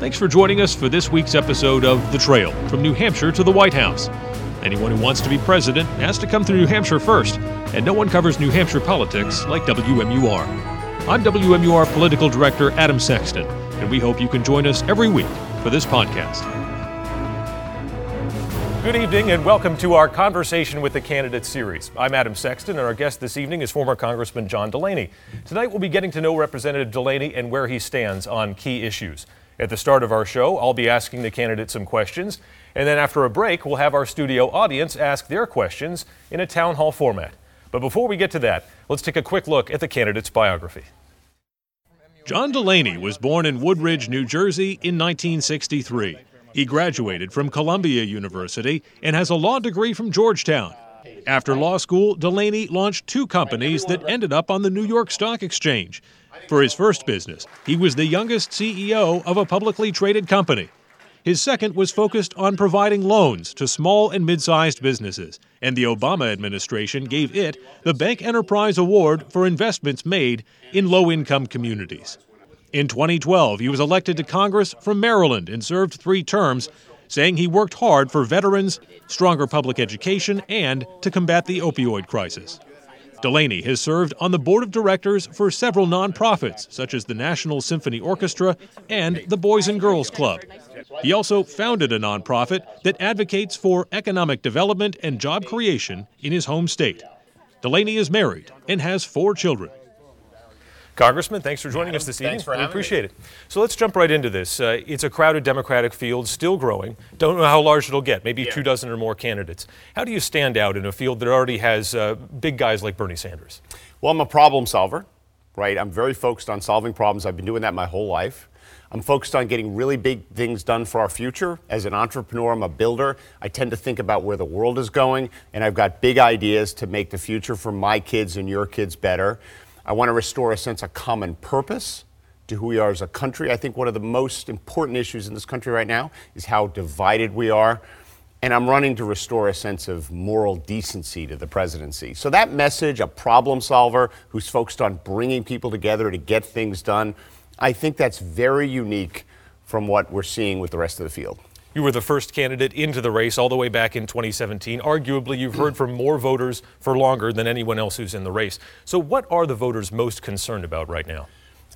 Thanks for joining us for this week's episode of The Trail from New Hampshire to the White House. Anyone who wants to be president has to come through New Hampshire first, and no one covers New Hampshire politics like WMUR. I'm WMUR Political Director Adam Sexton, and we hope you can join us every week for this podcast. Good evening and welcome to our Conversation with the Candidates series. I'm Adam Sexton and our guest this evening is former Congressman John Delaney. Tonight we'll be getting to know Representative Delaney and where he stands on key issues. At the start of our show, I'll be asking the candidate some questions, and then after a break, we'll have our studio audience ask their questions in a town hall format. But before we get to that, let's take a quick look at the candidate's biography. John Delaney was born in Wood-Ridge, New Jersey in 1963. He graduated from Columbia University and has a law degree from Georgetown. After law school, Delaney launched two companies that ended up on the New York Stock Exchange. For his first business, he was the youngest CEO of a publicly traded company. His second was focused on providing loans to small and mid sized businesses, and the Obama administration gave it the Bank Enterprise Award for investments made in low income communities. In 2012, he was elected to Congress from Maryland and served three terms, saying he worked hard for veterans, stronger public education, and to combat the opioid crisis. Delaney has served on the board of directors for several nonprofits, such as the National Symphony Orchestra and the Boys and Girls Club. He also founded a nonprofit that advocates for economic development and job creation in his home state. Delaney is married and has four children. Congressman, thanks for joining Adam, us this evening. thanks for we appreciate me. it. So let's jump right into this. Uh, it's a crowded Democratic field, still growing. Don't know how large it'll get, maybe Yeah. two dozen or more candidates. How do you stand out in a field that already has uh, big guys like Bernie Sanders? Well, I'm a problem solver, right? I'm very focused on solving problems. I've been doing that my whole life. I'm focused on getting really big things done for our future. As an entrepreneur, I'm a builder. I tend to think about where the world is going, and I've got big ideas to make the future for my kids and your kids better. I want to restore a sense of common purpose to who we are as a country. I think one of the most important issues in this country right now is how divided we are. And I'm running to restore a sense of moral decency to the presidency. So, that message, a problem solver who's focused on bringing people together to get things done, I think that's very unique from what we're seeing with the rest of the field. You were the first candidate into the race all the way back in 2017. Arguably, you've heard from more voters for longer than anyone else who's in the race. So, what are the voters most concerned about right now?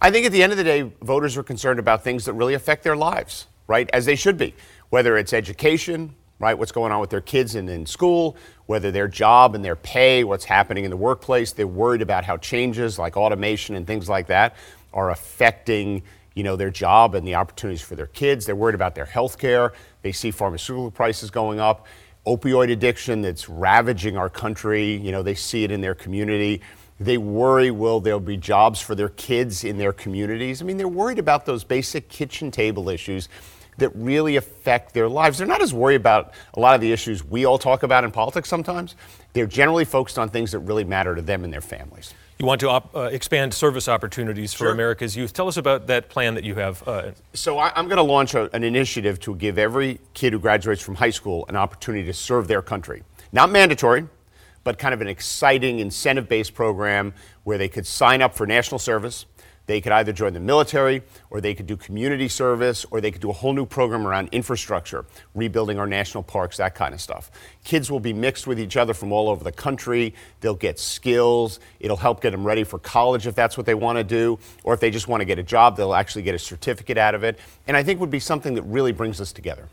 I think at the end of the day, voters are concerned about things that really affect their lives, right? As they should be. Whether it's education, right? What's going on with their kids in, in school, whether their job and their pay, what's happening in the workplace. They're worried about how changes like automation and things like that are affecting you know, their job and the opportunities for their kids. They're worried about their health care. They see pharmaceutical prices going up, opioid addiction that's ravaging our country. You know, they see it in their community. They worry will there be jobs for their kids in their communities? I mean, they're worried about those basic kitchen table issues that really affect their lives. They're not as worried about a lot of the issues we all talk about in politics sometimes. They're generally focused on things that really matter to them and their families. You want to op- uh, expand service opportunities for Sure. America's youth. Tell us about that plan that you have. Uh, So I, I'm going to launch a, an initiative to give every kid who graduates from high school an opportunity to serve their country. Not mandatory, but kind of an exciting incentive-based program where they could sign up for national service. They could either join the military, or they could do community service, or they could do a whole new program around infrastructure, rebuilding our national parks, that kind of stuff. Kids will be mixed with each other from all over the country. They'll get skills. It'll help get them ready for college if that's what they want to do, or if they just want to get a job, they'll actually get a certificate out of it. And I think would be something that really brings us together.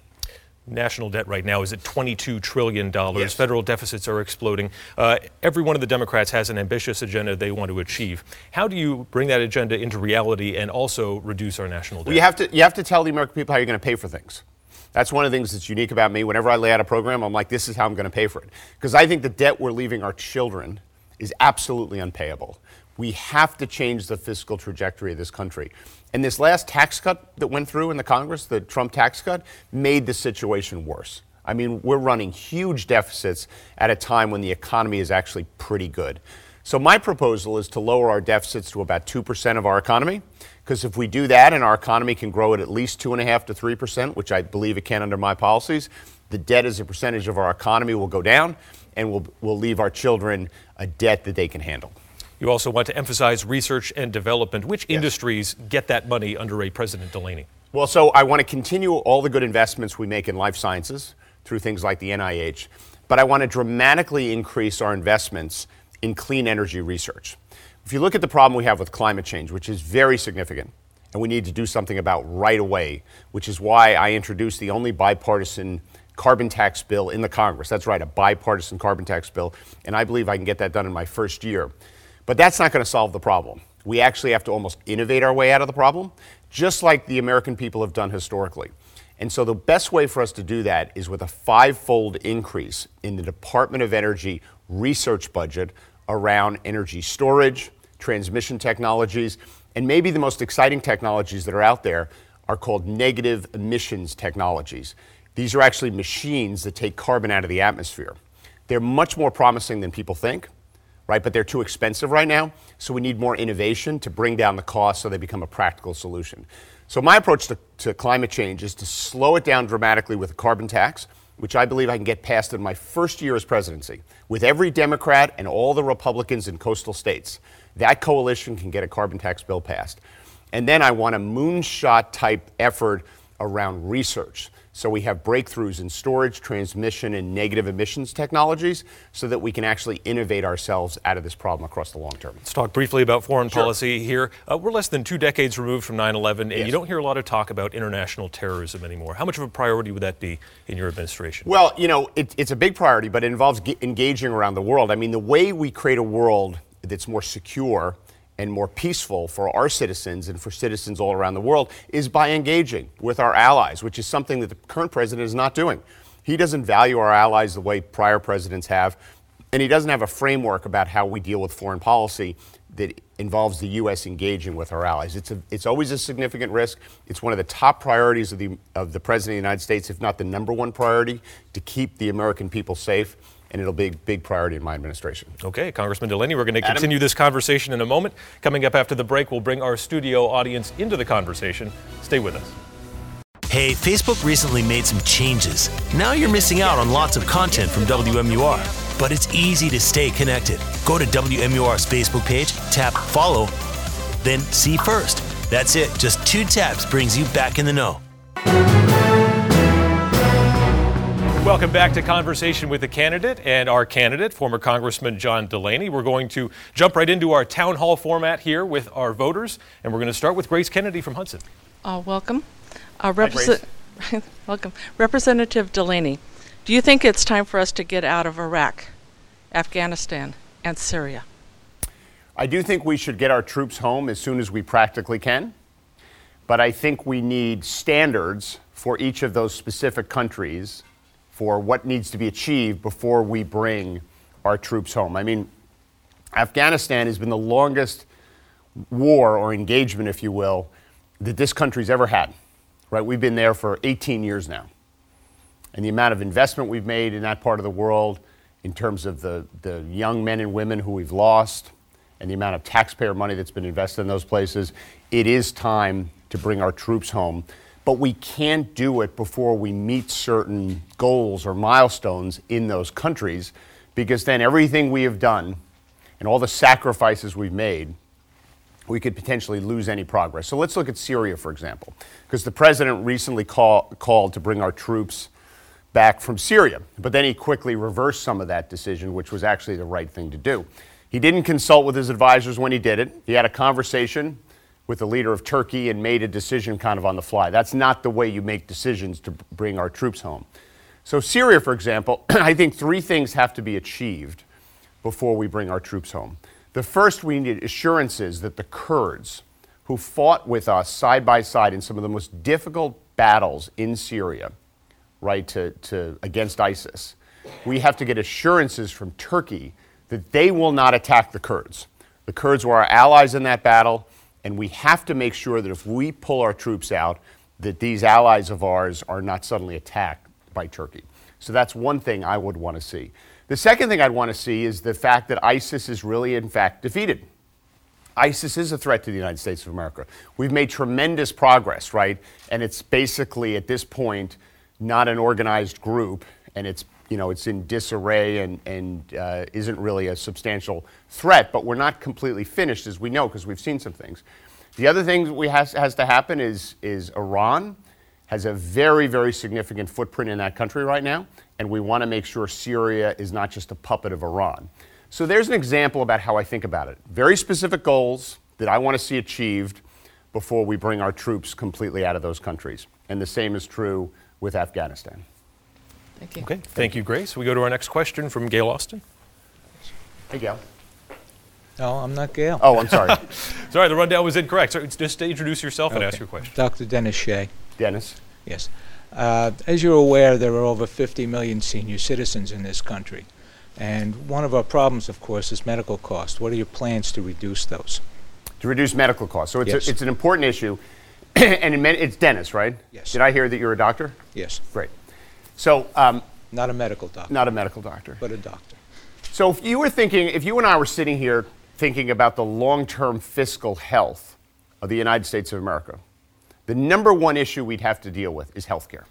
National debt right now is at $22 trillion. Yes. Federal deficits are exploding. Uh, every one of the Democrats has an ambitious agenda they want to achieve. How do you bring that agenda into reality and also reduce our national debt? Well, you have to you have to tell the American people how you're going to pay for things. That's one of the things that's unique about me. Whenever I lay out a program, I'm like, this is how I'm going to pay for it. Because I think the debt we're leaving our children is absolutely unpayable. We have to change the fiscal trajectory of this country. And this last tax cut that went through in the Congress, the Trump tax cut, made the situation worse. I mean, we're running huge deficits at a time when the economy is actually pretty good. So, my proposal is to lower our deficits to about 2% of our economy. Because if we do that and our economy can grow at at least 2.5 to 3%, which I believe it can under my policies, the debt as a percentage of our economy will go down and we'll, we'll leave our children a debt that they can handle. You also want to emphasize research and development. Which industries get that money under a President Delaney? Well, so I want to continue all the good investments we make in life sciences through things like the NIH, but I want to dramatically increase our investments in clean energy research. If you look at the problem we have with climate change, which is very significant, and we need to do something about right away, which is why I introduced the only bipartisan carbon tax bill in the Congress. That's right, a bipartisan carbon tax bill, and I believe I can get that done in my first year. But that's not going to solve the problem. We actually have to almost innovate our way out of the problem, just like the American people have done historically. And so the best way for us to do that is with a five-fold increase in the Department of Energy research budget around energy storage, transmission technologies, and maybe the most exciting technologies that are out there are called negative emissions technologies. These are actually machines that take carbon out of the atmosphere. They're much more promising than people think, right? But they're too expensive right now. So we need more innovation to bring down the cost so they become a practical solution. So my approach to, to climate change is to slow it down dramatically with a carbon tax, which I believe I can get passed in my first year as presidency, with every Democrat and all the Republicans in coastal states. That coalition can get a carbon tax bill passed. And then I want a moonshot type effort around research. So we have breakthroughs in storage, transmission, and negative emissions technologies so that we can actually innovate ourselves out of this problem across the long term. Let's talk briefly about foreign sure. policy here. Uh, we're less than two decades removed from 9 11, and yes. you don't hear a lot of talk about international terrorism anymore. How much of a priority would that be in your administration? Well, you know, it, it's a big priority, but it involves engaging around the world. I mean, the way we create a world that's more secure and more peaceful for our citizens and for citizens all around the world is by engaging with our allies, which is something that the current president is not doing. He doesn't value our allies the way prior presidents have, and he doesn't have a framework about how we deal with foreign policy that involves the U.S. engaging with our allies. It's, a, it's always a significant risk. It's one of the top priorities of the, of the President of the United States, if not the number one priority, to keep the American people safe and it'll be a big priority in my administration. Okay, Congressman Delaney, we're going to continue this conversation in a moment. Coming up after the break, we'll bring our studio audience into the conversation. Stay with us. Hey, Facebook recently made some changes. Now you're missing out on lots of content from WMUR, but it's easy to stay connected. Go to WMUR's Facebook page, tap follow, then see first. That's it. Just two taps brings you back in the know. Welcome back to Conversation with the Candidate and our candidate, former Congressman John Delaney. We're going to jump right into our town hall format here with our voters, and we're going to start with Grace Kennedy from Hudson. Uh, welcome. Uh, represent- welcome. Representative Delaney, do you think it's time for us to get out of Iraq, Afghanistan, and Syria? I do think we should get our troops home as soon as we practically can, but I think we need standards for each of those specific countries for what needs to be achieved before we bring our troops home. I mean, Afghanistan has been the longest war or engagement, if you will, that this country's ever had. Right? We've been there for 18 years now. And the amount of investment we've made in that part of the world, in terms of the, the young men and women who we've lost, and the amount of taxpayer money that's been invested in those places, it is time to bring our troops home but we can't do it before we meet certain goals or milestones in those countries because then everything we have done and all the sacrifices we've made we could potentially lose any progress. So let's look at Syria, for example, because the president recently call, called to bring our troops back from Syria, but then he quickly reversed some of that decision, which was actually the right thing to do. He didn't consult with his advisors when he did it. He had a conversation with the leader of Turkey and made a decision kind of on the fly. That's not the way you make decisions to bring our troops home. So, Syria, for example, I think three things have to be achieved before we bring our troops home. The first, we need assurances that the Kurds, who fought with us side by side in some of the most difficult battles in Syria, right, to, to, against ISIS, we have to get assurances from Turkey that they will not attack the Kurds. The Kurds were our allies in that battle. And we have to make sure that if we pull our troops out, that these allies of ours are not suddenly attacked by Turkey. So that's one thing I would want to see. The second thing I'd want to see is the fact that ISIS is really, in fact, defeated. ISIS is a threat to the United States of America. We've made tremendous progress, right? And it's basically, at this point, not an organized group, and it's you know, it's in disarray and, and uh, isn't really a substantial threat, but we're not completely finished, as we know, because we've seen some things. The other thing that we has, has to happen is, is Iran has a very, very significant footprint in that country right now, and we want to make sure Syria is not just a puppet of Iran. So there's an example about how I think about it. Very specific goals that I want to see achieved before we bring our troops completely out of those countries. And the same is true with Afghanistan. Thank you. Okay, thank you, Grace. We go to our next question from Gail Austin. Hey, Gail. No, I'm not Gail. Oh, I'm sorry. Sorry, the rundown was incorrect. So just introduce yourself and ask your question. Dr. Dennis Shea. Dennis. Yes. Uh, as you're aware, there are over 50 million senior citizens in this country. And one of our problems, of course, is medical costs. What are your plans to reduce those? To reduce medical costs. So it's, Yes. a, it's an important issue. and in men, it's Dennis, right? Yes. Did I hear that you're a doctor? Yes. Great. So, um, Not a medical doctor, not a medical doctor. but a doctor. So if you were thinking, if you and I were sitting here thinking about the long-term fiscal health of the United States of America, the number one issue we'd have to deal with is healthcare.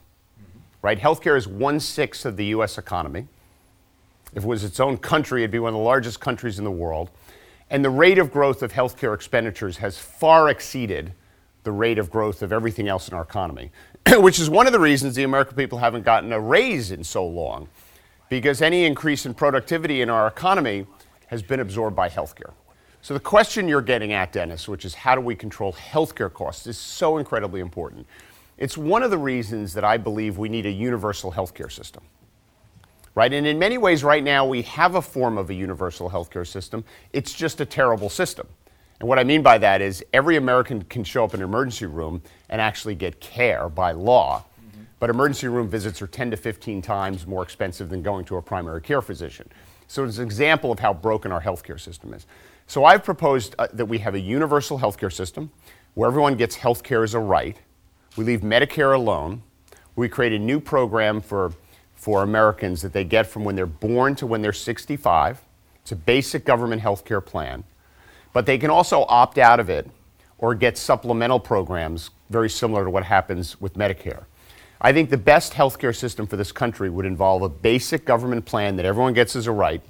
Right? Healthcare is one sixth of the U.S. economy. If it was its own country, it'd be one of the largest countries in the world. And the rate of growth of healthcare expenditures has far exceeded the rate of growth of everything else in our economy, which is one of the reasons the American people haven't gotten a raise in so long, because any increase in productivity in our economy has been absorbed by healthcare. So the question you're getting at, Dennis, which is how do we control healthcare costs, is so incredibly important. It's one of the reasons that I believe we need a universal healthcare system right? And in many ways, right now, we have a form of a universal healthcare system. It's just a terrible system. And what I mean by that is every American can show up in an emergency room and actually get care by law. But emergency room visits are 10 to 15 times more expensive than going to a primary care physician. So it's an example of how broken our healthcare system is. So I've proposed uh, that we have a universal healthcare system where everyone gets healthcare as a right. We leave Medicare alone. We create a new program for for Americans that they get from when they're born to when they're 65. It's a basic government health care plan. But they can also opt out of it or get supplemental programs very similar to what happens with Medicare. I think the best healthcare system for this country would involve a basic government plan that everyone gets as a right.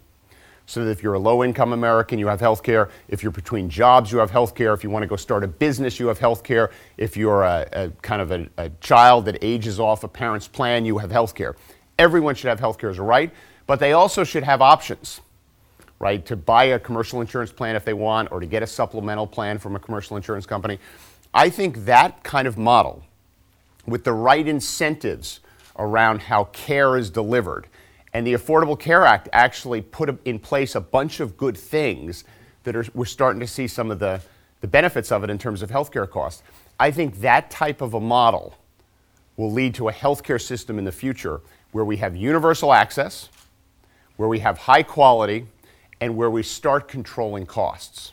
So that if you're a low income American, you have health care. If you're between jobs, you have health care. If you want to go start a business, you have health care. If you're a, a kind of a, a child that ages off a parent's plan, you have health care everyone should have health care as a right, but they also should have options, right? To buy a commercial insurance plan if they want, or to get a supplemental plan from a commercial insurance company. I think that kind of model, with the right incentives around how care is delivered, and the Affordable Care Act actually put in place a bunch of good things that are, we're starting to see some of the, the benefits of it in terms of healthcare costs. I think that type of a model will lead to a healthcare system in the future where we have universal access, where we have high quality, and where we start controlling costs.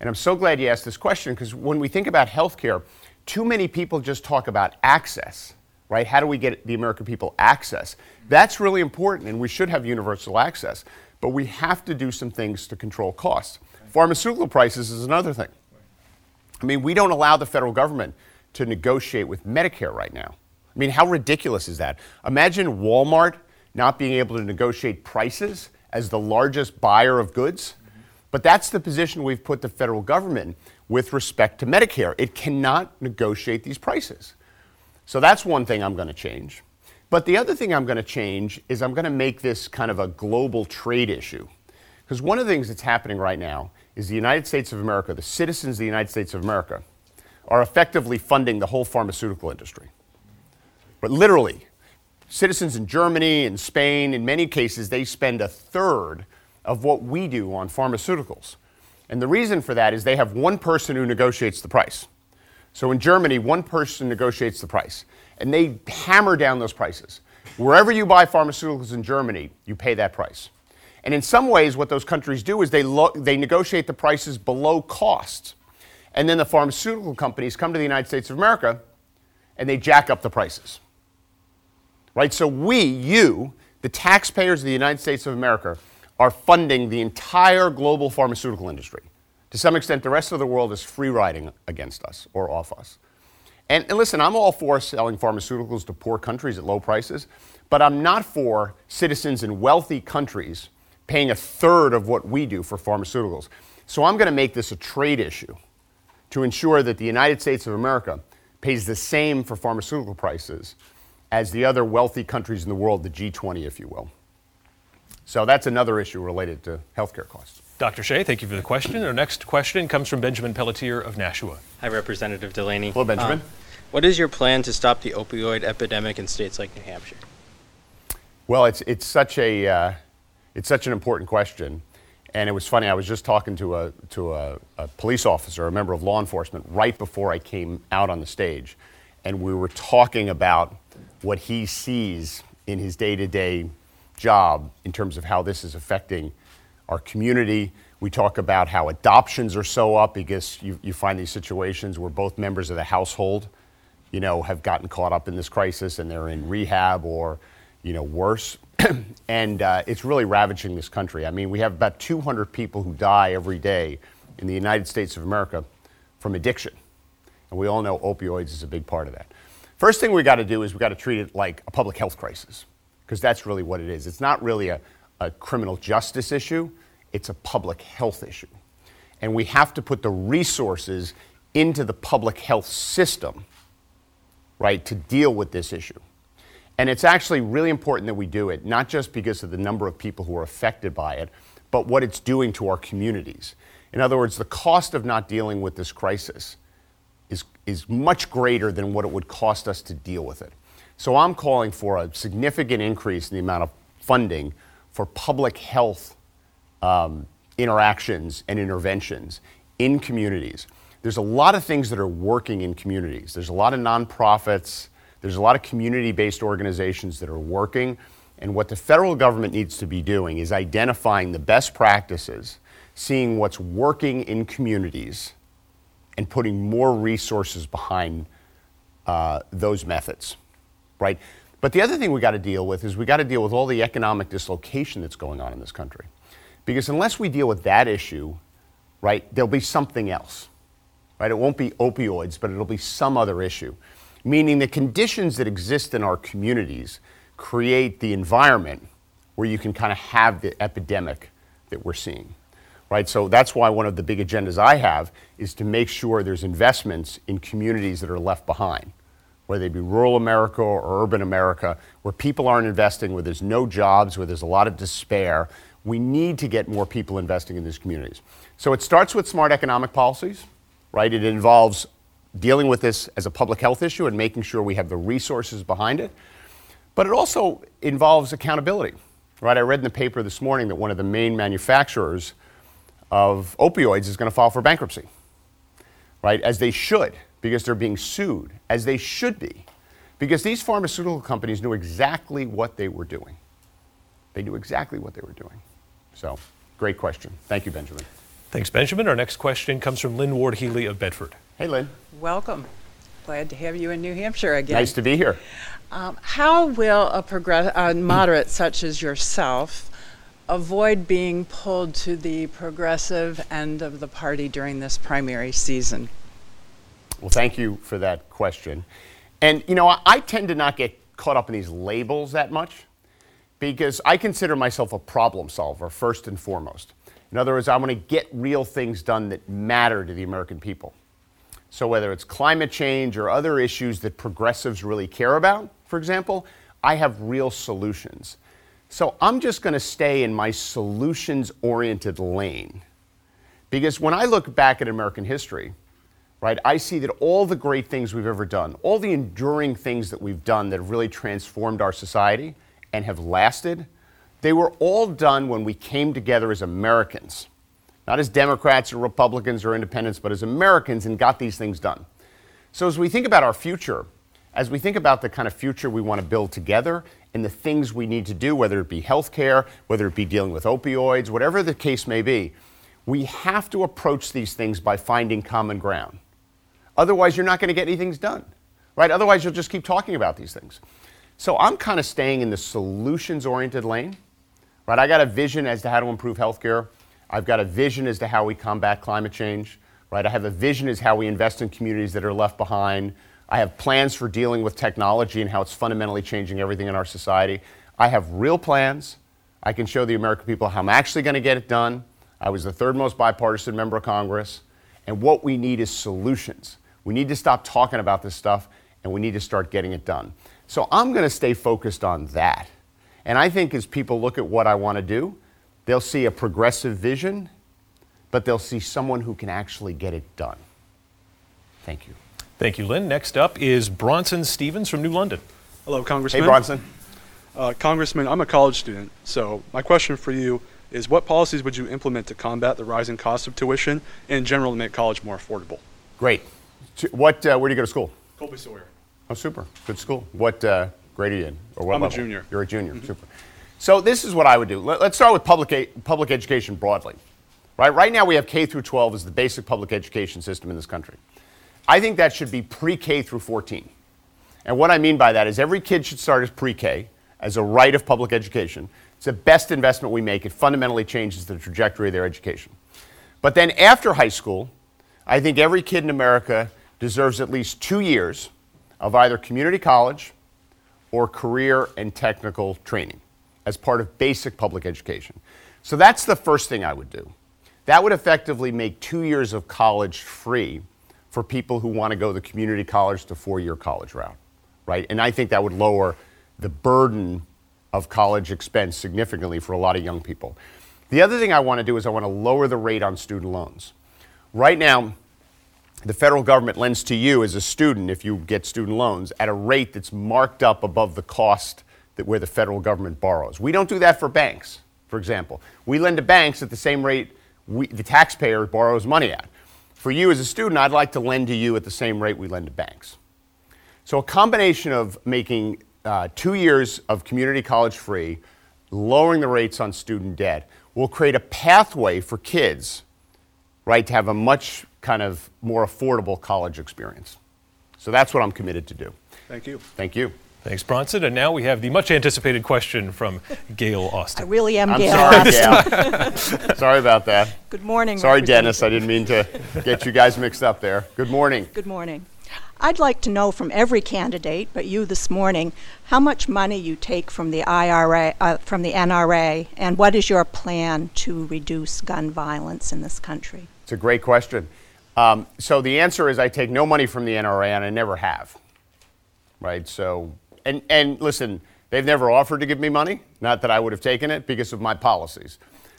And I'm so glad you asked this question because when we think about healthcare, too many people just talk about access, right? How do we get the American people access? That's really important, and we should have universal access. But we have to do some things to control costs. Pharmaceutical prices is another thing. I mean, we don't allow the federal government to negotiate with Medicare right now. I mean, how ridiculous is that? Imagine Walmart not being able to negotiate prices as the largest buyer of goods. But that's the position we've put the federal government with respect to Medicare. It cannot negotiate these prices. So that's one thing I'm going to change. But the other thing I'm going to change is I'm going to make this kind of a global trade issue. Because one of the things that's happening right now is the United States of America, the citizens of the United States of America, are effectively funding the whole pharmaceutical industry. But literally, citizens in Germany and Spain, in many cases, they spend a third of what we do on pharmaceuticals. And the reason for that is they have one person who negotiates the price. So in Germany, one person negotiates the price, and they hammer down those prices. Wherever you buy pharmaceuticals in Germany, you pay that price. And in some ways, what those countries do is they, lo- they negotiate the prices below cost. And then the pharmaceutical companies come to the United States of America and they jack up the prices. Right? So we, you, the taxpayers of the United States of America, are funding the entire global pharmaceutical industry. To some extent, the rest of the world is free riding against us or off us. And, and, listen, I'm all for selling pharmaceuticals to poor countries at low prices, but I'm not for citizens in wealthy countries paying a third of what we do for pharmaceuticals. So I'm going to make this a trade issue to ensure that the United States of America pays the same for pharmaceutical prices as the other wealthy countries in the world, the G20, if you will. So that's another issue related to healthcare costs. Dr. Shea, thank you for the question. Our next question comes from Benjamin Pelletier of Nashua. Hi, Representative Delaney. Hello, Benjamin. Uh, what is your plan to stop the opioid epidemic in states like New Hampshire? Well, it's, it's, such, a, uh, it's such an important question. And it was funny, I was just talking to, a, to a, a police officer, a member of law enforcement, right before I came out on the stage. And we were talking about what he sees in his day to day job in terms of how this is affecting our community. We talk about how adoptions are so up because you, you find these situations where both members of the household, you know, have gotten caught up in this crisis and they're in rehab or, you know, worse. and uh, it's really ravaging this country. I mean, we have about 200 people who die every day in the United States of America from addiction. And we all know opioids is a big part of that. First thing we got to do is we got to treat it like a public health crisis, because that's really what it is. It's not really a, a criminal justice issue, it's a public health issue. And we have to put the resources into the public health system, right, to deal with this issue. And it's actually really important that we do it, not just because of the number of people who are affected by it, but what it's doing to our communities. In other words, the cost of not dealing with this crisis is, is much greater than what it would cost us to deal with it. So I'm calling for a significant increase in the amount of funding for public health um, interactions and interventions in communities. There's a lot of things that are working in communities. There's a lot of nonprofits, there's a lot of community based organizations that are working. And what the federal government needs to be doing is identifying the best practices, seeing what's working in communities, and putting more resources behind uh, those methods, right? But the other thing we got to deal with is we got to deal with all the economic dislocation that's going on in this country. Because unless we deal with that issue, right, there'll be something else. Right? It won't be opioids, but it'll be some other issue. Meaning the conditions that exist in our communities create the environment where you can kind of have the epidemic that we're seeing. Right? So that's why one of the big agendas I have is to make sure there's investments in communities that are left behind whether they be rural America or urban America, where people aren't investing, where there's no jobs, where there's a lot of despair, we need to get more people investing in these communities. So it starts with smart economic policies, right? It involves dealing with this as a public health issue and making sure we have the resources behind it. But it also involves accountability, right? I read in the paper this morning that one of the main manufacturers of opioids is going to file for bankruptcy, right? As they should, because they're being sued, as they should be, because these pharmaceutical companies knew exactly what they were doing. They knew exactly what they were doing. So, great question. Thank you, Benjamin. Thanks, Benjamin. Our next question comes from Lynn Ward Healy of Bedford. Hey, Lynn. Welcome. Glad to have you in New Hampshire again. Nice to be here. Um, how will a, progress- a moderate such as yourself avoid being pulled to the progressive end of the party during this primary season? Well, thank you for that question. And, you know, I, I tend to not get caught up in these labels that much because I consider myself a problem solver first and foremost. In other words, I want to get real things done that matter to the American people. So, whether it's climate change or other issues that progressives really care about, for example, I have real solutions. So, I'm just going to stay in my solutions oriented lane. Because when I look back at American history, right, I see that all the great things we've ever done, all the enduring things that we've done that have really transformed our society, and have lasted, they were all done when we came together as Americans, not as Democrats or Republicans or independents, but as Americans and got these things done. So as we think about our future, as we think about the kind of future we want to build together and the things we need to do, whether it be healthcare, whether it be dealing with opioids, whatever the case may be, we have to approach these things by finding common ground. Otherwise, you're not going to get anything done, right? Otherwise, you'll just keep talking about these things. So I'm kind of staying in the solutions oriented lane, right? I got a vision as to how to improve healthcare. I've got a vision as to how we combat climate change, right? I have a vision as how we invest in communities that are left behind. I have plans for dealing with technology and how it's fundamentally changing everything in our society. I have real plans. I can show the American people how I'm actually going to get it done. I was the third most bipartisan member of Congress. And what we need is solutions. We need to stop talking about this stuff and we need to start getting it done. So I'm going to stay focused on that. And I think as people look at what I want to do, they'll see a progressive vision, but they'll see someone who can actually get it done. Thank you. Thank you, Lynn. Next up is Bronson Stevens from New London. Hello, Congressman. Hey, Bronson. Uh, Congressman, I'm a college student, so my question for you is what policies would you implement to combat the rising cost of tuition and in general to make college more affordable? Great. What, uh, where do you go to school? Colby Sawyer. Oh, super. Good school. What uh, grade are you in? Or what I'm a junior. You're a junior. Super. So this is what I would do. Let, us start with public, a- public education broadly. Right? right now we have K through 12 as the basic public education system in this country. I think that should be pre-K through 14. And what I mean by that is every kid should start as pre-K as a right of public education. It's the best investment we make. It fundamentally changes the trajectory of their education. But then after high school, I think every kid in America deserves at least two years of either community college or career and technical training as part of basic public education. So that's the first thing I would do. That would effectively make two years of college free for people who want to go the community college to four year college route, right? And I think that would lower the burden of college expense significantly for a lot of young people. The other thing I want to do is I want to lower the rate on student loans. Right now, the federal government lends to you as a student if you get student loans at a rate that's marked up above the cost that where the federal government borrows. We don't do that for banks, for example. We lend to banks at the same rate we, the taxpayer borrows money at. For you as a student, I'd like to lend to you at the same rate we lend to banks. So a combination of making uh, two years of community college free, lowering the rates on student debt, will create a pathway for kids, right, to have a much kind of more affordable college experience. So that's what I'm committed to do. Thank you. Thank you. Thanks, Bronson. And now we have the much anticipated question from Gail Austin. I really am I'm Gail sorry, Gail. sorry about that. Good morning. Sorry, Dennis. I didn't mean to get you guys mixed up there. Good morning. Good morning. I'd like to know from every candidate, but you this morning, how much money you take from the IRA, uh, from the NRA, and what is your plan to reduce gun violence in this country? It's a great question. Um, so the answer is I take no money from the NRA, and I never have. Right. So, and and listen, they've never offered to give me money. Not that I would have taken it because of my policies.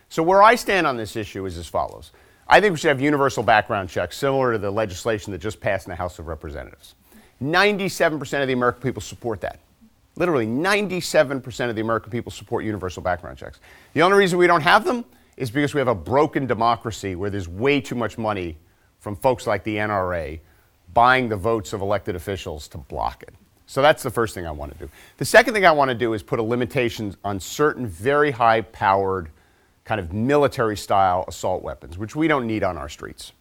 So where I stand on this issue is as follows. I think we should have universal background checks, similar to the legislation that just passed in the House of Representatives. 97% of the American people support that. Literally, 97% of the American people support universal background checks. The only reason we don't have them is because we have a broken democracy where there's way too much money from folks like the NRA buying the votes of elected officials to block it. So that's the first thing I want to do. The second thing I want to do is put a limitation on certain very high powered kind of military style assault weapons, which we don't need on our streets.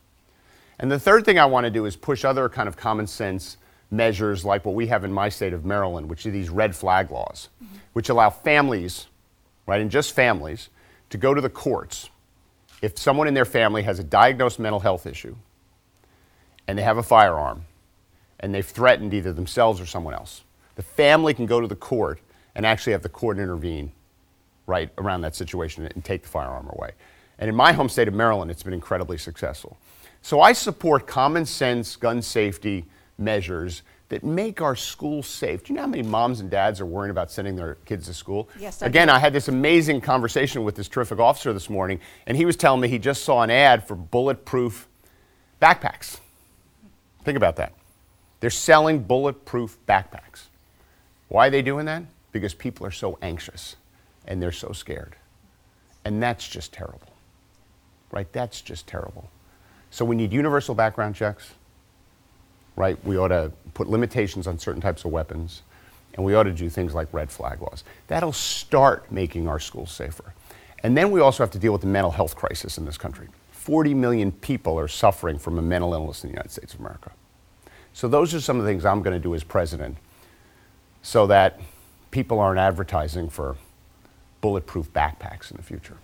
And the third thing I want to do is push other kind of common sense measures like what we have in my state of Maryland, which are these red flag laws, mm-hmm. which allow families, right, and just families, to go to the courts if someone in their family has a diagnosed mental health issue and they have a firearm and they've threatened either themselves or someone else. The family can go to the court and actually have the court intervene right around that situation and take the firearm away. And in my home state of Maryland, it's been incredibly successful. So I support common sense gun safety measures that make our schools safe. Do you know how many moms and dads are worrying about sending their kids to school? Yes, I Again, do. I had this amazing conversation with this terrific officer this morning, and he was telling me he just saw an ad for bulletproof backpacks. Think about that. They're selling bulletproof backpacks. Why are they doing that? Because people are so anxious and they're so scared. And that's just terrible. Right? That's just terrible. So we need universal background checks. Right? We ought to put limitations on certain types of weapons. And we ought to do things like red flag laws. That'll start making our schools safer. And then we also have to deal with the mental health crisis in this country. 40 million people are suffering from a mental illness in the United States of America. So those are some of the things I'm going to do as president so that people aren't advertising for bulletproof backpacks in the future.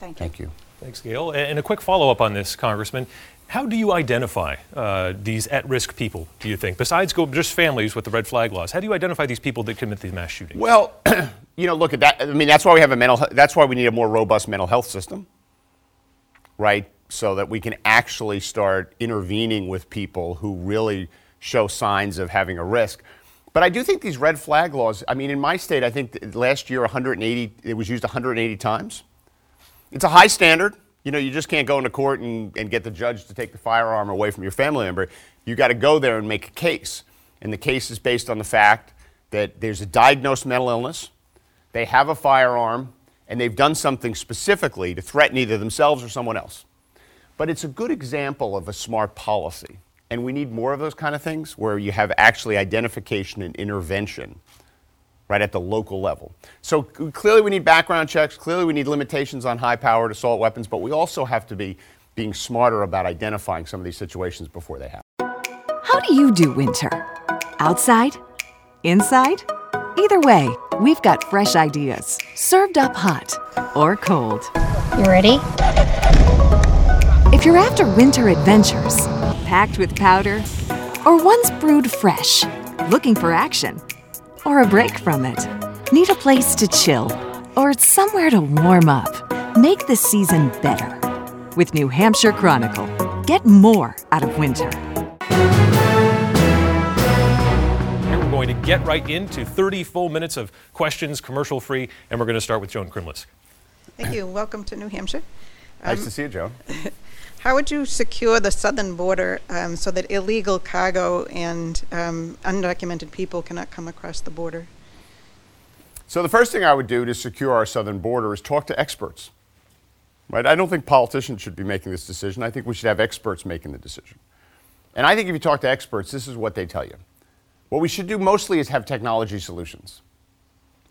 Thank you. Thank you. Thanks, Gail. And a quick follow up on this, Congressman. How do you identify uh, these at risk people, do you think? Besides go just families with the red flag laws, how do you identify these people that commit these mass shootings? Well, you know, look at that. I mean, that's why we have a mental. That's why we need a more robust mental health system, right? So that we can actually start intervening with people who really show signs of having a risk. But I do think these red flag laws, I mean, in my state, I think last year 180, it was used 180 times. It's a high standard. You know, you just can't go into court and, and get the judge to take the firearm away from your family member. You got to go there and make a case. And the case is based on the fact that there's a diagnosed mental illness, they have a firearm, and they've done something specifically to threaten either themselves or someone else. But it's a good example of a smart policy. And we need more of those kind of things where you have actually identification and intervention right at the local level. So clearly we need background checks, clearly we need limitations on high powered assault weapons, but we also have to be being smarter about identifying some of these situations before they happen. How do you do winter? Outside? Inside? Either way, we've got fresh ideas, served up hot or cold. You ready? If you're after winter adventures, packed with powder, or ones brewed fresh, looking for action, or a break from it, need a place to chill, or somewhere to warm up, make the season better. With New Hampshire Chronicle, get more out of winter. Here we're going to get right into 30 full minutes of questions, commercial free, and we're going to start with Joan Krimlis. Thank you. Welcome to New Hampshire. Nice um, to see you, Joan. How would you secure the southern border um, so that illegal cargo and um, undocumented people cannot come across the border? So the first thing I would do to secure our southern border is talk to experts. Right? I don't think politicians should be making this decision. I think we should have experts making the decision. And I think if you talk to experts, this is what they tell you. What we should do mostly is have technology solutions.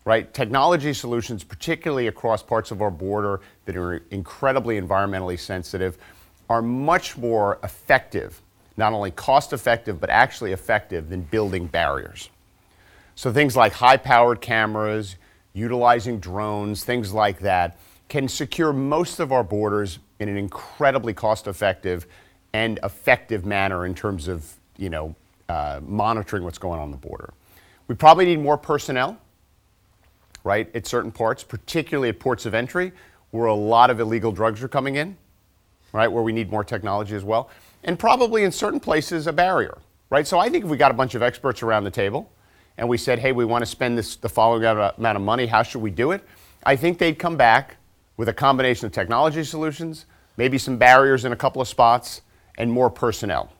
Right? Technology solutions, particularly across parts of our border that are incredibly environmentally sensitive, are much more effective, not only cost effective, but actually effective than building barriers. So things like high powered cameras, utilizing drones, things like that can secure most of our borders in an incredibly cost effective and effective manner in terms of you know, uh, monitoring what's going on the border. We probably need more personnel, right, at certain parts, particularly at ports of entry, where a lot of illegal drugs are coming in, right, where we need more technology as well. And probably in certain places, a barrier, right? So I think if we got a bunch of experts around the table and we said, hey, we want to spend this, the following amount of money, how should we do it? I think they'd come back with a combination of technology solutions, maybe some barriers in a couple of spots, and more personnel.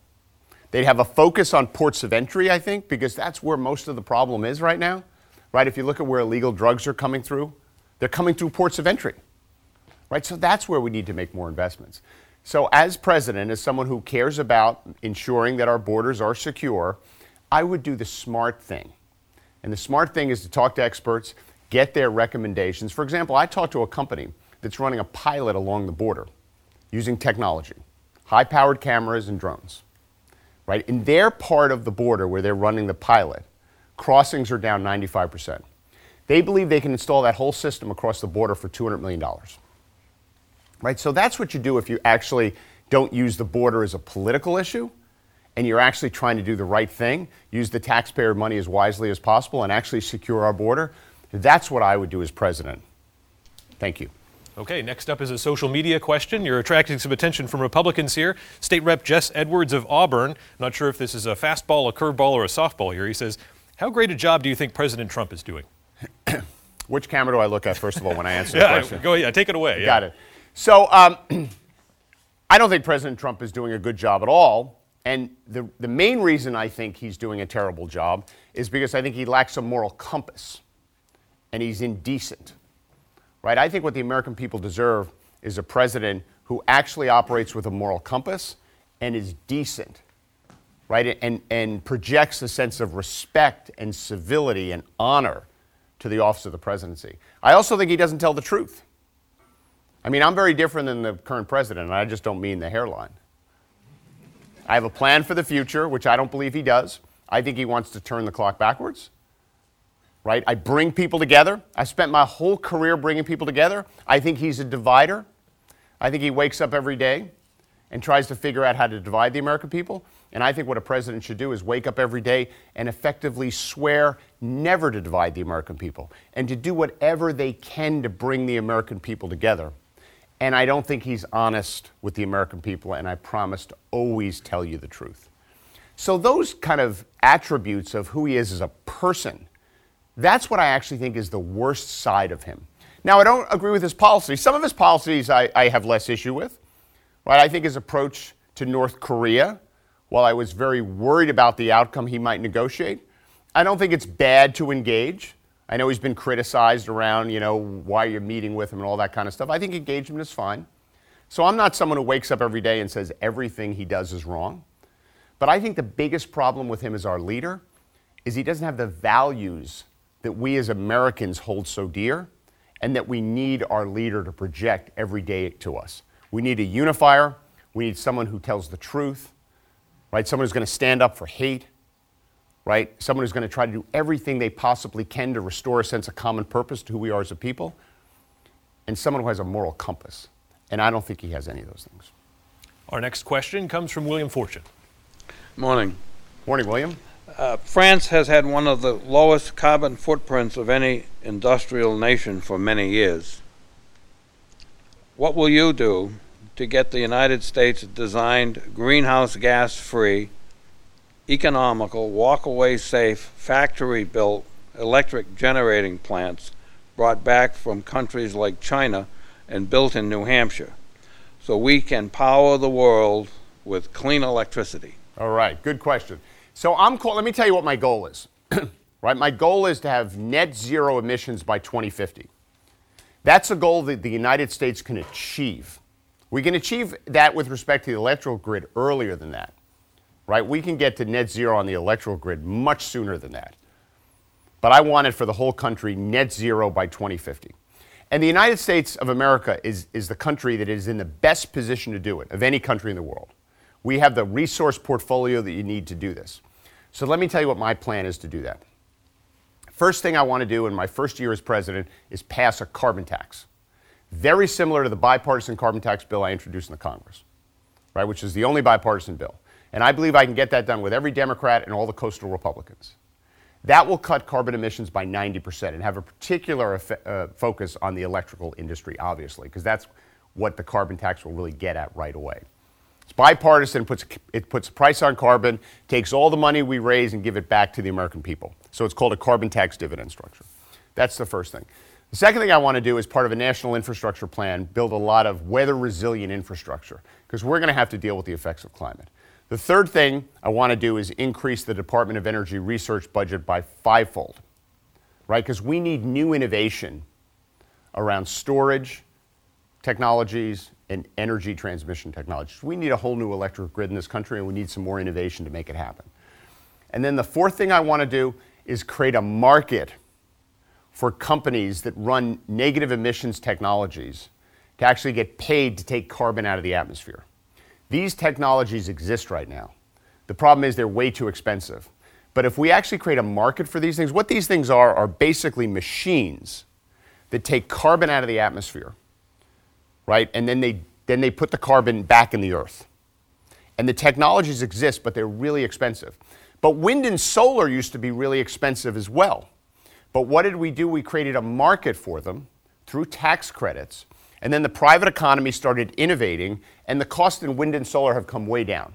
They'd have a focus on ports of entry, I think, because that's where most of the problem is right now. Right? If you look at where illegal drugs are coming through, they're coming through ports of entry. Right? So that's where we need to make more investments. So, as president, as someone who cares about ensuring that our borders are secure, I would do the smart thing. And the smart thing is to talk to experts, get their recommendations. For example, I talked to a company that's running a pilot along the border using technology, high powered cameras and drones. Right? In their part of the border where they're running the pilot, crossings are down 95%. They believe they can install that whole system across the border for $200 million. Right? So that's what you do if you actually don't use the border as a political issue and you're actually trying to do the right thing, use the taxpayer money as wisely as possible, and actually secure our border. That's what I would do as president. Thank you. Okay, next up is a social media question. You're attracting some attention from Republicans here. State Rep Jess Edwards of Auburn, not sure if this is a fastball, a curveball, or a softball here. He says, How great a job do you think President Trump is doing? Which camera do I look at, first of all, when I answer yeah, the question? Go ahead, take it away. Got it. So, um, I don't think President Trump is doing a good job at all. And the, the main reason I think he's doing a terrible job is because I think he lacks a moral compass and he's indecent right? I think what the American people deserve is a president who actually operates with a moral compass and is decent, right? And, and projects a sense of respect and civility and honor to the office of the presidency. I also think he doesn't tell the truth. I mean, I'm very different than the current president, and I just don't mean the hairline. I have a plan for the future, which I don't believe he does. I think he wants to turn the clock backwards right? I bring people together. I spent my whole career bringing people together. I think he's a divider. I think he wakes up every day and tries to figure out how to divide the American people. And I think what a president should do is wake up every day and effectively swear never to divide the American people and to do whatever they can to bring the American people together. And I don't think he's honest with the American people, and I promise to always tell you the truth. So, those kind of attributes of who he is as a person, that's what I actually think is the worst side of him. Now, I don't agree with his policies. Some of his policies I, I have less issue with. Right? I think his approach to North Korea, while I was very worried about the outcome he might negotiate, I don't think it's bad to engage. I know he's been criticized around, you know, why you're meeting with him and all that kind of stuff. I think engagement is fine. So I'm not someone who wakes up every day and says everything he does is wrong. But I think the biggest problem with him as our leader is he doesn't have the values that we as Americans hold so dear and that we need our leader to project every day to us. We need a unifier. We need someone who tells the truth, right? Someone who's going to stand up for hate, right? Someone who's going to try to do everything they possibly can to restore a sense of common purpose to who we are as a people, and someone who has a moral compass. And I don't think he has any of those things. Our next question comes from William Fortune. Morning. Morning, William. Uh, France has had one of the lowest carbon footprints of any industrial nation for many years. What will you do to get the United States designed greenhouse gas free economical, walk-away safe, factory-built electric generating plants brought back from countries like China and built in New Hampshire so we can power the world with clean electricity? All right, good question. So I'm call- let me tell you what my goal is. right? My goal is to have net zero emissions by 2050. That's a goal that the United States can achieve. We can achieve that with respect to the electrical grid earlier than that right? We can get to net zero on the electrical grid much sooner than that. But I want it for the whole country net zero by 2050. And the United States of America is, is the country that is in the best position to do it of any country in the world. We have the resource portfolio that you need to do this. So let me tell you what my plan is to do that. First thing I want to do in my first year as president is pass a carbon tax. Very similar to the bipartisan carbon tax bill I introduced in the Congress, right, which is the only bipartisan bill. And I believe I can get that done with every Democrat and all the coastal Republicans. That will cut carbon emissions by 90% and have a particular uh, focus on the electrical industry, obviously, because that's what the carbon tax will really get at right away. It's bipartisan, puts, it puts a price on carbon, takes all the money we raise and give it back to the American people. So it's called a carbon tax dividend structure. That's the first thing. The second thing I want to do as part of a national infrastructure plan, build a lot of weather resilient infrastructure, because we're going to have to deal with the effects of climate. The third thing I want to do is increase the Department of Energy research budget by fivefold, right? Because we need new innovation around storage technologies and energy transmission technologies. We need a whole new electric grid in this country, and we need some more innovation to make it happen. And then the fourth thing I want to do is create a market for companies that run negative emissions technologies to actually get paid to take carbon out of the atmosphere. These technologies exist right now. The problem is they're way too expensive. But if we actually create a market for these things, what these things are are basically machines that take carbon out of the atmosphere, right? And then they, then they put the carbon back in the earth. And the technologies exist, but they're really expensive. But wind and solar used to be really expensive as well. But what did we do? We created a market for them through tax credits and then the private economy started innovating, and the cost in wind and solar have come way down.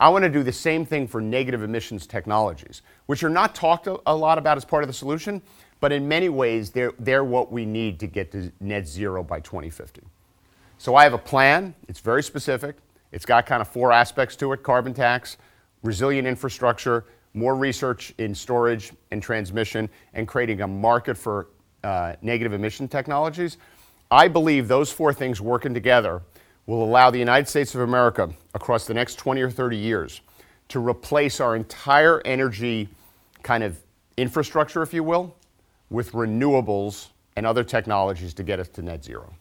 I want to do the same thing for negative emissions technologies, which are not talked a lot about as part of the solution, but in many ways, they're, they're what we need to get to net zero by 2050. So I have a plan. It's very specific. It's got kind of four aspects to it carbon tax, resilient infrastructure, more research in storage and transmission, and creating a market for uh, negative emission technologies. I believe those four things working together will allow the United States of America across the next 20 or 30 years to replace our entire energy kind of infrastructure, if you will, with renewables and other technologies to get us to net zero.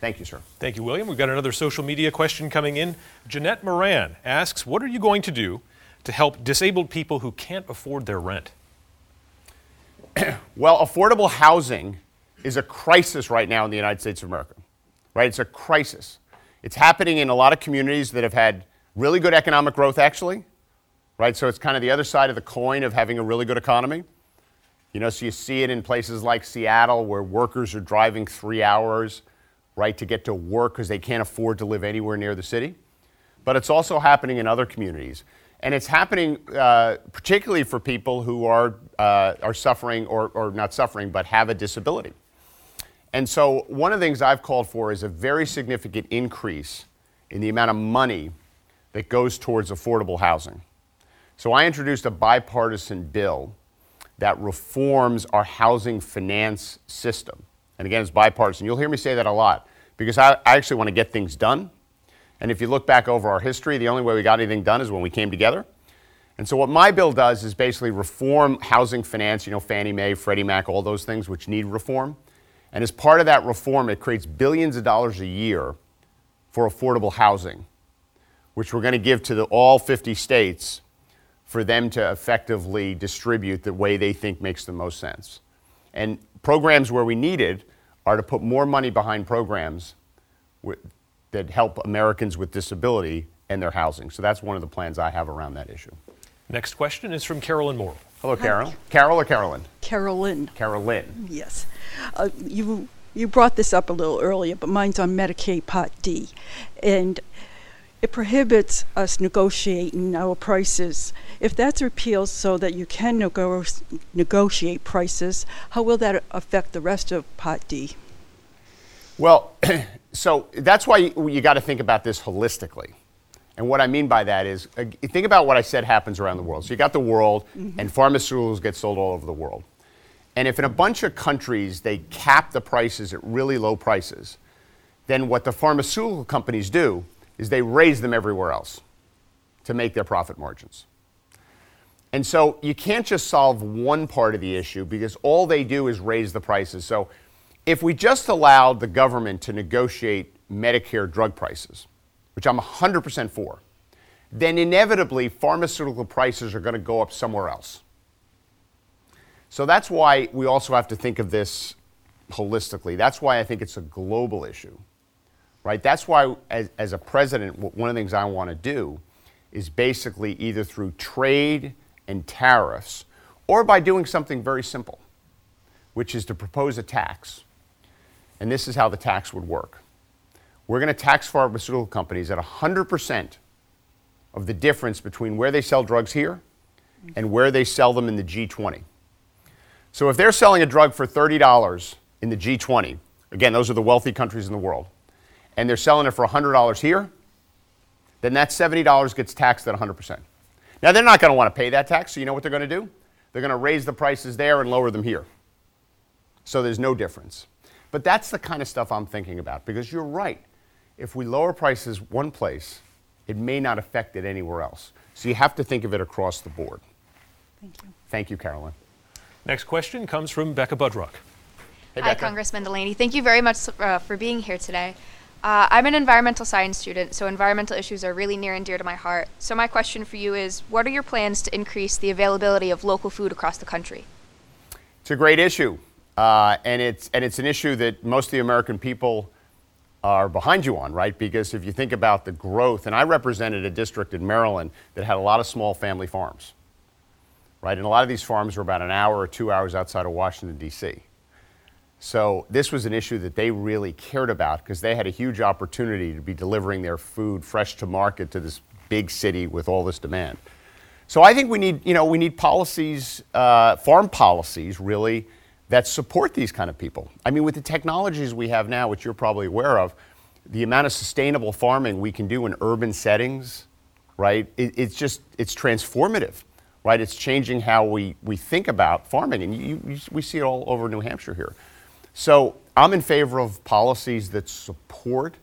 Thank you, sir. Thank you, William. We've got another social media question coming in. Jeanette Moran asks What are you going to do to help disabled people who can't afford their rent? well, affordable housing is a crisis right now in the United States of America, right? It's a crisis. It's happening in a lot of communities that have had really good economic growth, actually, right? So it's kind of the other side of the coin of having a really good economy. You know, so you see it in places like Seattle where workers are driving three hours, right, to get to work because they can't afford to live anywhere near the city. But it's also happening in other communities. And it's happening uh, particularly for people who are, uh, are suffering, or, or not suffering, but have a disability. And so, one of the things I've called for is a very significant increase in the amount of money that goes towards affordable housing. So, I introduced a bipartisan bill that reforms our housing finance system. And again, it's bipartisan. You'll hear me say that a lot because I, I actually want to get things done. And if you look back over our history, the only way we got anything done is when we came together. And so, what my bill does is basically reform housing finance, you know, Fannie Mae, Freddie Mac, all those things which need reform. And as part of that reform, it creates billions of dollars a year for affordable housing, which we're going to give to the, all 50 states for them to effectively distribute the way they think makes the most sense. And programs where we need it are to put more money behind programs with, that help Americans with disability and their housing. So that's one of the plans I have around that issue. Next question is from Carolyn Moore. Hello, Carol. Carol or Carolyn? Carolyn. Carolyn. Yes. Uh, you you brought this up a little earlier, but mine's on Medicaid Part D, and it prohibits us negotiating our prices. If that's repealed so that you can nego- negotiate prices, how will that affect the rest of Part D? Well, so that's why you, you got to think about this holistically. And what I mean by that is, uh, think about what I said happens around the world. So you got the world, mm-hmm. and pharmaceuticals get sold all over the world. And if in a bunch of countries they cap the prices at really low prices, then what the pharmaceutical companies do is they raise them everywhere else to make their profit margins. And so you can't just solve one part of the issue because all they do is raise the prices. So if we just allowed the government to negotiate Medicare drug prices, which I'm 100% for, then inevitably pharmaceutical prices are going to go up somewhere else. So that's why we also have to think of this holistically. That's why I think it's a global issue, right? That's why, as, as a president, one of the things I want to do is basically either through trade and tariffs or by doing something very simple, which is to propose a tax. And this is how the tax would work we're going to tax pharmaceutical companies at 100% of the difference between where they sell drugs here and where they sell them in the G20. So if they're selling a drug for $30 in the G20, again, those are the wealthy countries in the world, and they're selling it for $100 here, then that $70 gets taxed at 100%. Now, they're not going to want to pay that tax, so you know what they're going to do? They're going to raise the prices there and lower them here. So there's no difference. But that's the kind of stuff I'm thinking about because you're right. If we lower prices one place, it may not affect it anywhere else. So you have to think of it across the board. Thank you. Thank you, Carolyn. Next question comes from Becca Budrock. Hey, Hi, Congressman Delaney. Thank you very much uh, for being here today. Uh, I'm an environmental science student, so environmental issues are really near and dear to my heart. So, my question for you is what are your plans to increase the availability of local food across the country? It's a great issue, uh, and, it's, and it's an issue that most of the American people are behind you on, right? Because if you think about the growth, and I represented a district in Maryland that had a lot of small family farms, right? And a lot of these farms were about an hour or two hours outside of Washington, D.C. So this was an issue that they really cared about because they had a huge opportunity to be delivering their food fresh to market to this big city with all this demand. So I think we need, you know, we need policies, uh, farm policies, really, that support these kind of people. I mean, with the technologies we have now, which you're probably aware of, the amount of sustainable farming we can do in urban settings, right? It, it's just, it's transformative, right? It's changing how we, we think about farming. And you, you, we see it all over New Hampshire here. So I'm in favor of policies that support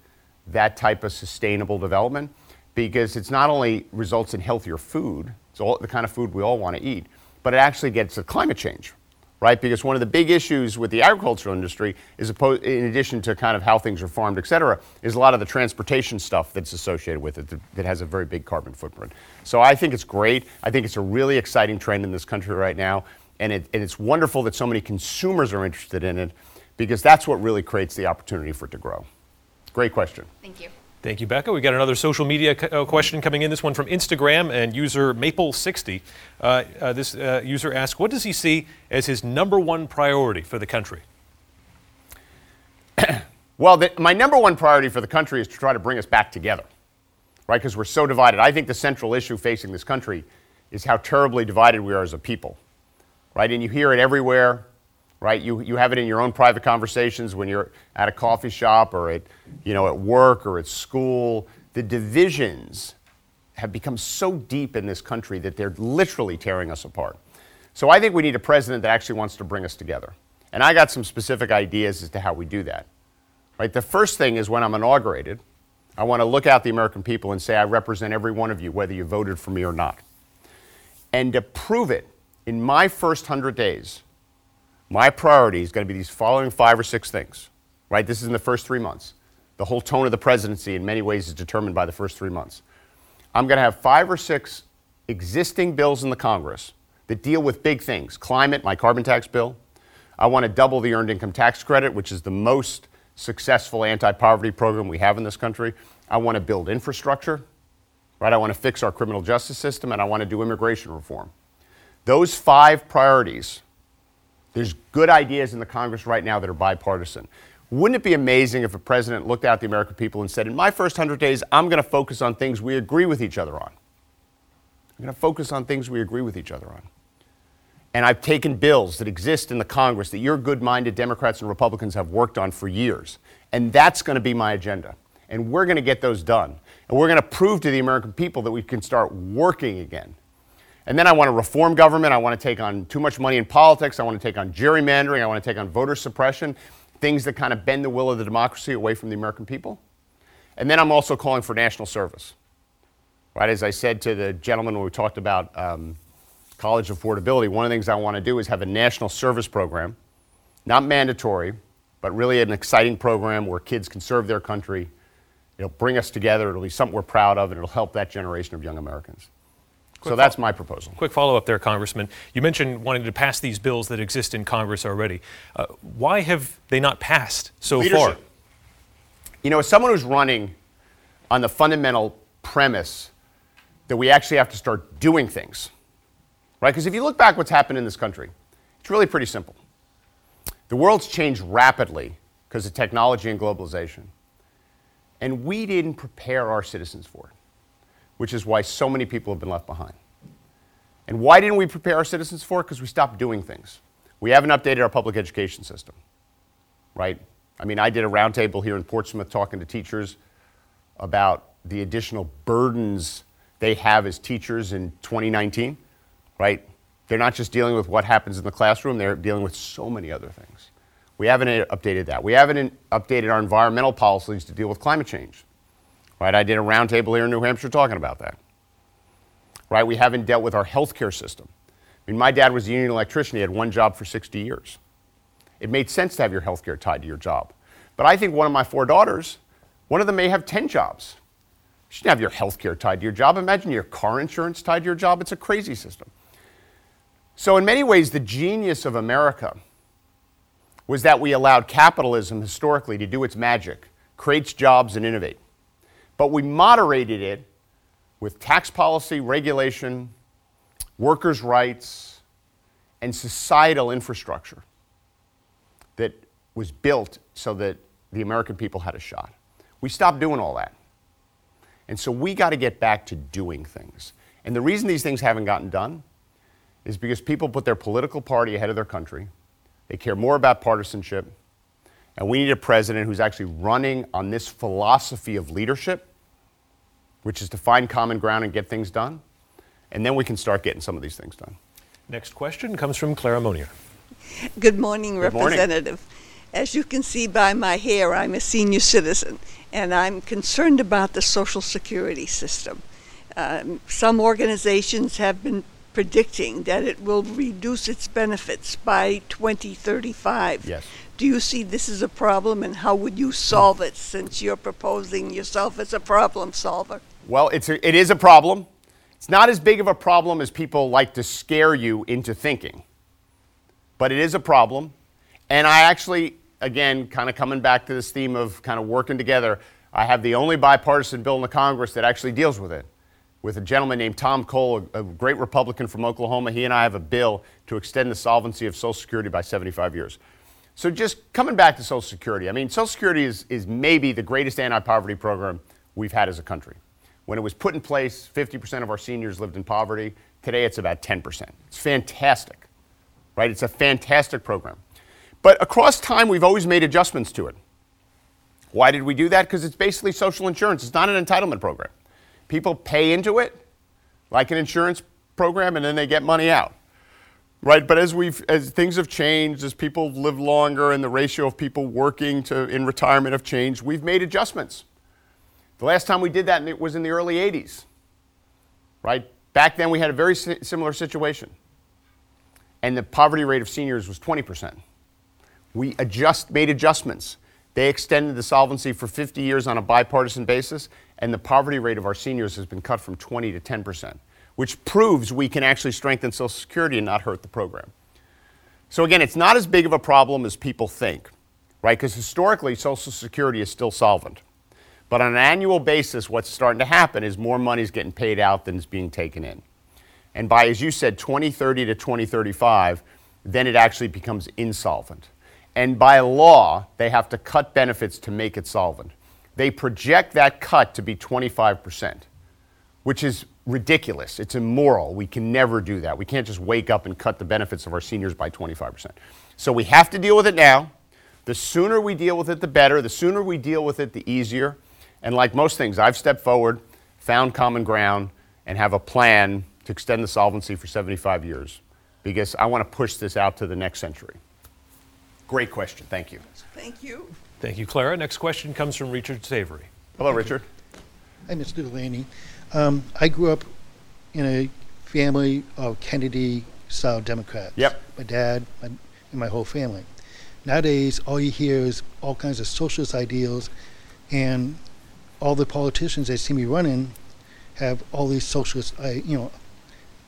that type of sustainable development because it's not only results in healthier food, it's all the kind of food we all want to eat, but it actually gets to climate change, right? Because one of the big issues with the agricultural industry is, in addition to kind of how things are farmed, et cetera, is a lot of the transportation stuff that's associated with it that has a very big carbon footprint. So I think it's great. I think it's a really exciting trend in this country right now. And, it, and it's wonderful that so many consumers are interested in it because that's what really creates the opportunity for it to grow. Great question. Thank you. Thank you, Becca. We got another social media uh, question coming in. This one from Instagram and user Maple60. Uh, uh, this uh, user asks, "What does he see as his number one priority for the country?" Well, the, my number one priority for the country is to try to bring us back together, right? Because we're so divided. I think the central issue facing this country is how terribly divided we are as a people, right? And you hear it everywhere, right? You, you have it in your own private conversations when you're at a coffee shop or at, you know, at work or at school. The divisions have become so deep in this country that they're literally tearing us apart. So I think we need a president that actually wants to bring us together. And I got some specific ideas as to how we do that. Right? The first thing is when I'm inaugurated, I want to look out the American people and say I represent every one of you, whether you voted for me or not. And to prove it, in my first 100 days, my priority is going to be these following five or six things. Right? This is in the first three months. The whole tone of the presidency, in many ways, is determined by the first three months. I'm going to have five or six existing bills in the Congress that deal with big things climate, my carbon tax bill. I want to double the earned income tax credit, which is the most successful anti poverty program we have in this country. I want to build infrastructure, right? I want to fix our criminal justice system, and I want to do immigration reform. Those five priorities, there's good ideas in the Congress right now that are bipartisan. Wouldn't it be amazing if a president looked out the American people and said, In my first 100 days, I'm going to focus on things we agree with each other on? I'm going to focus on things we agree with each other on. And I've taken bills that exist in the Congress that your good minded Democrats and Republicans have worked on for years. And that's going to be my agenda. And we're going to get those done. And we're going to prove to the American people that we can start working again. And then I want to reform government. I want to take on too much money in politics. I want to take on gerrymandering. I want to take on voter suppression things that kind of bend the will of the democracy away from the American people. And then I'm also calling for national service. Right, as I said to the gentleman when we talked about um, college affordability, one of the things I want to do is have a national service program, not mandatory, but really an exciting program where kids can serve their country. It'll bring us together. It'll be something we're proud of, and it'll help that generation of young Americans. Quick so that's my proposal. Quick follow up there, Congressman. You mentioned wanting to pass these bills that exist in Congress already. Uh, why have they not passed so Leadership. far? You know, as someone who's running on the fundamental premise that we actually have to start doing things, right? Because if you look back what's happened in this country, it's really pretty simple. The world's changed rapidly because of technology and globalization. And we didn't prepare our citizens for it which is why so many people have been left behind. And why didn't we prepare our citizens for it? Because we stopped doing things. We haven't updated our public education system, right? I mean, I did a roundtable here in Portsmouth talking to teachers about the additional burdens they have as teachers in 2019, right? They're not just dealing with what happens in the classroom, they're dealing with so many other things. We haven't uh, updated that. We haven't uh, updated our environmental policies to deal with climate change. Right? I did a roundtable here in New Hampshire talking about that. Right? We haven't dealt with our healthcare system. I mean, my dad was a union electrician. He had one job for 60 years. It made sense to have your healthcare tied to your job. But I think one of my four daughters, one of them may have 10 jobs. You shouldn't have your healthcare tied to your job. Imagine your car insurance tied to your job. It's a crazy system. So, in many ways, the genius of America was that we allowed capitalism historically to do its magic, creates jobs, and innovate. But we moderated it with tax policy, regulation, workers' rights, and societal infrastructure that was built so that the American people had a shot. We stopped doing all that. And so we got to get back to doing things. And the reason these things haven't gotten done is because people put their political party ahead of their country. They care more about partisanship. And we need a president who's actually running on this philosophy of leadership which is to find common ground and get things done. And then we can start getting some of these things done. Next question comes from Clara Monier. Good morning, Good Representative. Morning. As you can see by my hair, I'm a senior citizen, and I'm concerned about the Social Security system. Um, some organizations have been predicting that it will reduce its benefits by 2035. Yes. Do you see this as a problem, and how would you solve it since you're proposing yourself as a problem solver? Well, it's a, it is a problem. It's not as big of a problem as people like to scare you into thinking, but it is a problem. And I actually, again, kind of coming back to this theme of kind of working together, I have the only bipartisan bill in the Congress that actually deals with it with a gentleman named Tom Cole, a, great Republican from Oklahoma. He and I have a bill to extend the solvency of Social Security by 75 years. So just coming back to Social Security, I mean, Social Security is, is maybe the greatest anti-poverty program we've had as a country. When it was put in place, 50% of our seniors lived in poverty. Today it's about 10%. It's fantastic, right? It's a fantastic program. But across time, we've always made adjustments to it. Why did we do that? Because it's basically social insurance. It's not an entitlement program. People pay into it like an insurance program and then they get money out. Right, but as we've as things have changed, as people live longer and the ratio of people working to in retirement have changed, we've made adjustments. The last time we did that it was in the early 80s. Right? Back then we had a very similar situation. And the poverty rate of seniors was 20%. We adjust made adjustments. They extended the solvency for 50 years on a bipartisan basis, and the poverty rate of our seniors has been cut from 20 to 10 percent which proves we can actually strengthen Social Security and not hurt the program. So again, it's not as big of a problem as people think, right? Because historically, Social Security is still solvent. But on an annual basis, what's starting to happen is more money is getting paid out than is being taken in. And by, as you said, 2030 to 2035, then it actually becomes insolvent. And by law, they have to cut benefits to make it solvent. They project that cut to be 25%, which is ridiculous. It's immoral. We can never do that. We can't just wake up and cut the benefits of our seniors by 25%. So we have to deal with it now. The sooner we deal with it, the better. The sooner we deal with it, the easier. And like most things, I've stepped forward, found common ground, and have a plan to extend the solvency for 75 years because I want to push this out to the next century. Great question. Thank you. Thank you. Thank you, Clara. Next question comes from Richard Savory. Hello, Richard. Hi, Mr. Delaney. Um, I grew up in a family of Kennedy style Democrats. Yep. My dad my, and my whole family. Nowadays, all you hear is all kinds of socialist ideals, and all the politicians they see me running have all these socialist, you know,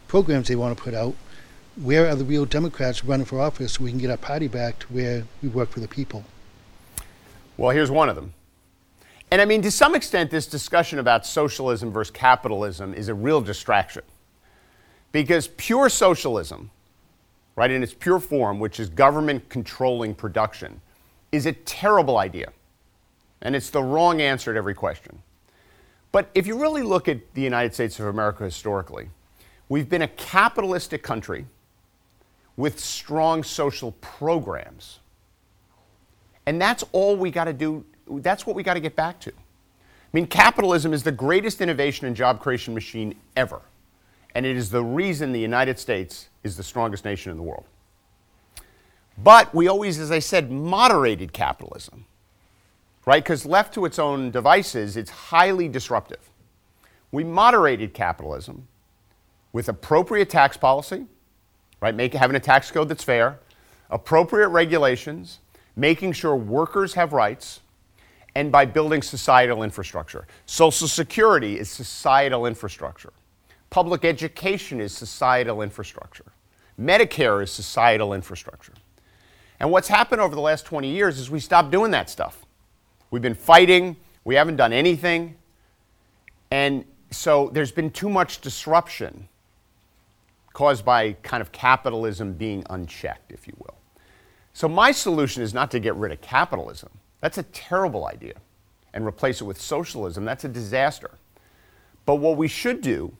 programs they want to put out. Where are the real Democrats running for office so we can get our party back to where we work for the people? Well, here's one of them. And I mean, to some extent, this discussion about socialism versus capitalism is a real distraction. Because pure socialism, right, in its pure form, which is government controlling production, is a terrible idea. And it's the wrong answer to every question. But if you really look at the United States of America historically, we've been a capitalistic country with strong social programs. And that's all we got to do that's what we got to get back to. I mean, capitalism is the greatest innovation and job creation machine ever. And it is the reason the United States is the strongest nation in the world. But we always, as I said, moderated capitalism, right? Because left to its own devices, it's highly disruptive. We moderated capitalism with appropriate tax policy, right? Make, having a tax code that's fair, appropriate regulations, making sure workers have rights, and by building societal infrastructure. Social Security is societal infrastructure. Public education is societal infrastructure. Medicare is societal infrastructure. And what's happened over the last 20 years is we stopped doing that stuff. We've been fighting, we haven't done anything. And so there's been too much disruption caused by kind of capitalism being unchecked, if you will. So my solution is not to get rid of capitalism. That's a terrible idea. And replace it with socialism, that's a disaster. But what we should do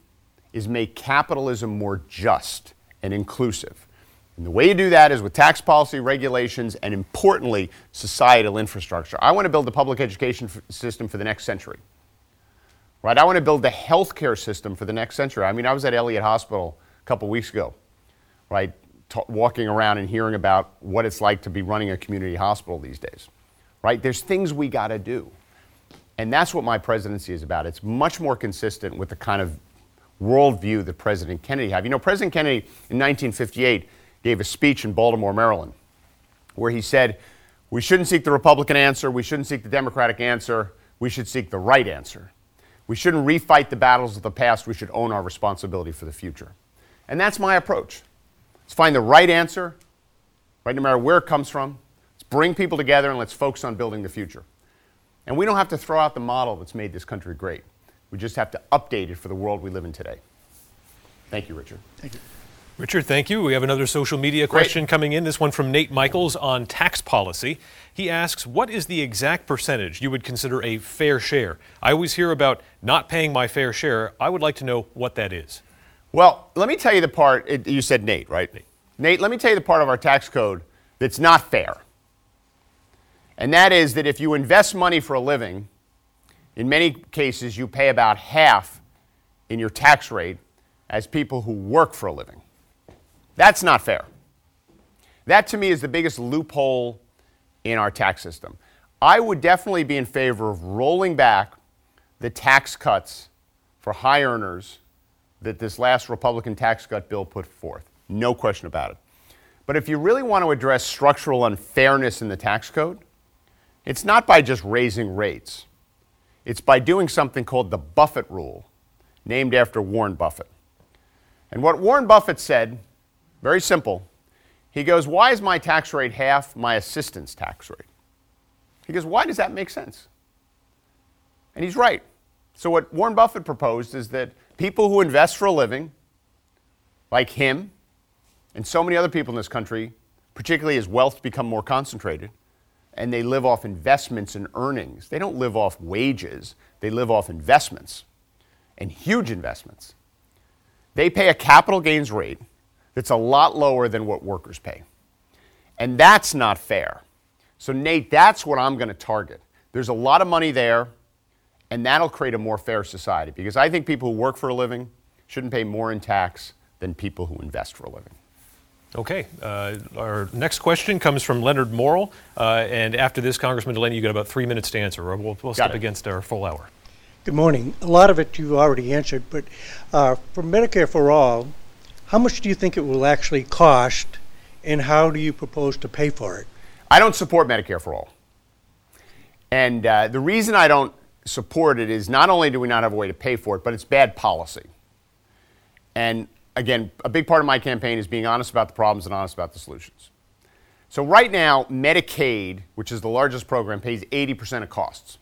is make capitalism more just and inclusive. And the way you do that is with tax policy, regulations, and importantly, societal infrastructure. I want to build a public education f- system for the next century. Right? I want to build the healthcare system for the next century. I mean, I was at Elliott Hospital a couple weeks ago, right? Walking around and hearing about what it's like to be running a community hospital these days right? There's things we got to do. And that's what my presidency is about. It's much more consistent with the kind of worldview that President Kennedy had. You know, President Kennedy in 1958 gave a speech in Baltimore, Maryland, where he said, We shouldn't seek the Republican answer, we shouldn't seek the Democratic answer, we should seek the right answer. We shouldn't refight the battles of the past, we should own our responsibility for the future. And that's my approach. Let's find the right answer, right, no matter where it comes from, Let's bring people together and let's focus on building the future. And we don't have to throw out the model that's made this country great. We just have to update it for the world we live in today. Thank you, Richard. Thank you. Richard, thank you. We have another social media question Great. coming in. This one from Nate Michaels on tax policy. He asks, What is the exact percentage you would consider a fair share? I always hear about not paying my fair share. I would like to know what that is. Well, let me tell you the part, it, you said Nate, right? Nate. Nate, let me tell you the part of our tax code that's not fair. And that is that if you invest money for a living, in many cases you pay about half in your tax rate as people who work for a living. That's not fair. That to me is the biggest loophole in our tax system. I would definitely be in favor of rolling back the tax cuts for high earners that this last Republican tax cut bill put forth. No question about it. But if you really want to address structural unfairness in the tax code, it's not by just raising rates. It's by doing something called the Buffett rule, named after Warren Buffett. And what Warren Buffett said very simple. He goes, Why is my tax rate half my assistant's tax rate? He goes, Why does that make sense? And he's right. So, what Warren Buffett proposed is that people who invest for a living, like him and so many other people in this country, particularly as wealth become more concentrated, and they live off investments and earnings. They don't live off wages, they live off investments and huge investments. They pay a capital gains rate that's a lot lower than what workers pay. And that's not fair. So, Nate, that's what I'm going to target. There's a lot of money there, and that'll create a more fair society because I think people who work for a living shouldn't pay more in tax than people who invest for a living. Okay. Uh, our next question comes from Leonard Morrill. Uh, and after this, Congressman Delaney, you've got about three minutes to answer, or we'll, we'll step it. against our full hour. Good morning. A lot of it you've already answered, but uh, for Medicare for All, how much do you think it will actually cost, and how do you propose to pay for it? I don't support Medicare for all. And uh, the reason I don't support it is not only do we not have a way to pay for it, but it's bad policy. And again, a big part of my campaign is being honest about the problems and honest about the solutions. So, right now, Medicaid, which is the largest program, pays 80% of costs.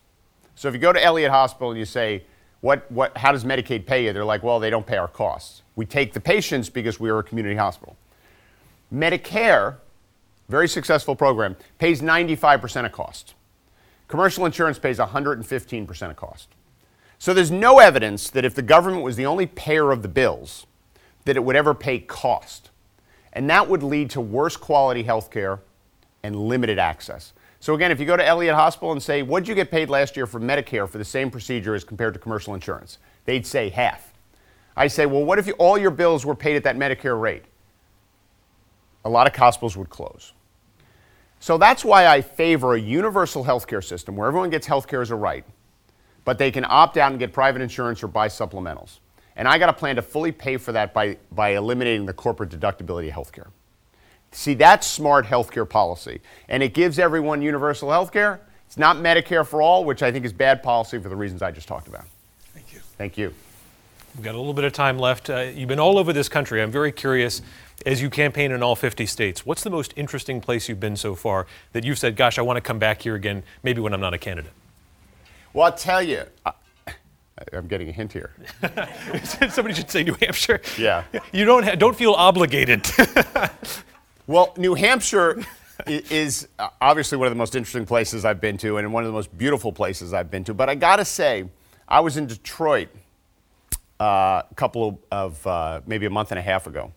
So, if you go to Elliott Hospital and you say, what, what, how does Medicaid pay you? They're like, well, they don't pay our costs. We take the patients because we are a community hospital. Medicare, very successful program, pays 95% of cost. Commercial insurance pays 115% of cost. So there's no evidence that if the government was the only payer of the bills, that it would ever pay cost. And that would lead to worse quality health care and limited access. So again, if you go to Elliott Hospital and say, what'd you get paid last year for Medicare for the same procedure as compared to commercial insurance? They'd say half. I say, well, what if you, all your bills were paid at that Medicare rate? A lot of hospitals would close. So that's why I favor a universal health care system where everyone gets health care as a right, but they can opt out and get private insurance or buy supplementals. And I got a plan to fully pay for that by, by eliminating the corporate deductibility of health care. See, that's smart healthcare policy. And it gives everyone universal health care. It's not Medicare for all, which I think is bad policy for the reasons I just talked about. Thank you. Thank you. We've got a little bit of time left. Uh, you've been all over this country. I'm very curious, as you campaign in all 50 states, what's the most interesting place you've been so far that you've said, gosh, I want to come back here again, maybe when I'm not a candidate? Well, I'll tell you. I, I'm getting a hint here. Somebody should say New Hampshire. Yeah. You don't ha- don't feel obligated. Well, New Hampshire is uh, obviously one of the most interesting places I've been to and one of the most beautiful places I've been to. But I got to say, I was in Detroit uh, a couple of, uh, maybe a month and a half ago.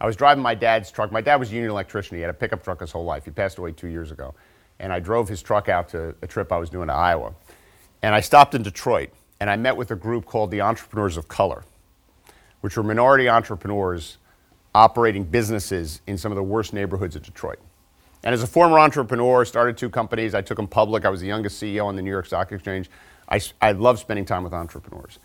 I was driving my dad's truck. My dad was a union electrician. He had a pickup truck his whole life. He passed away two years ago. And I drove his truck out to a trip I was doing to Iowa. And I stopped in Detroit and I met with a group called the Entrepreneurs of Color, which were minority entrepreneurs operating businesses in some of the worst neighborhoods of Detroit. And as a former entrepreneur, started two companies. I took them public. I was the youngest CEO on the New York Stock Exchange. I, I love spending time with entrepreneurs.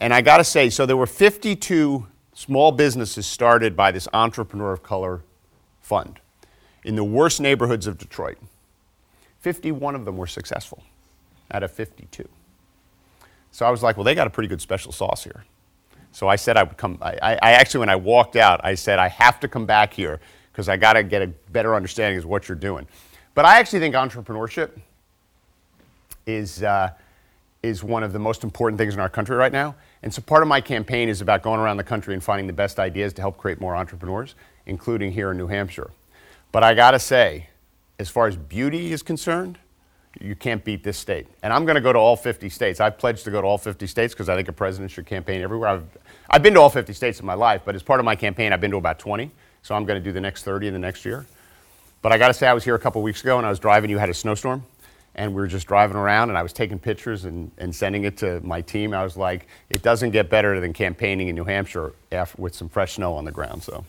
And I got to say, so there were 52 small businesses started by this Entrepreneur of Color fund in the worst neighborhoods of Detroit. 51 of them were successful out of 52. So I was like, well, they got a pretty good special sauce here. So I said I would come. I, I actually, when I walked out, I said I have to come back here because I got to get a better understanding of what you're doing. But I actually think entrepreneurship is uh, is one of the most important things in our country right now. And so part of my campaign is about going around the country and finding the best ideas to help create more entrepreneurs, including here in New Hampshire. But I got to say, as far as beauty is concerned, you can't beat this state. And I'm to go to all 50 states. I've pledged to go to all 50 states because I think a president should campaign everywhere. I've, I've been to all 50 states in my life, but as part of my campaign, I've been to about 20. So I'm to do the next 30 in the next year. But I got to say, I was here a couple weeks ago and I was driving. You had a snowstorm and we were just driving around and I was taking pictures and, and sending it to my team. I was like, it doesn't get better than campaigning in New Hampshire after, with some fresh snow on the ground. So.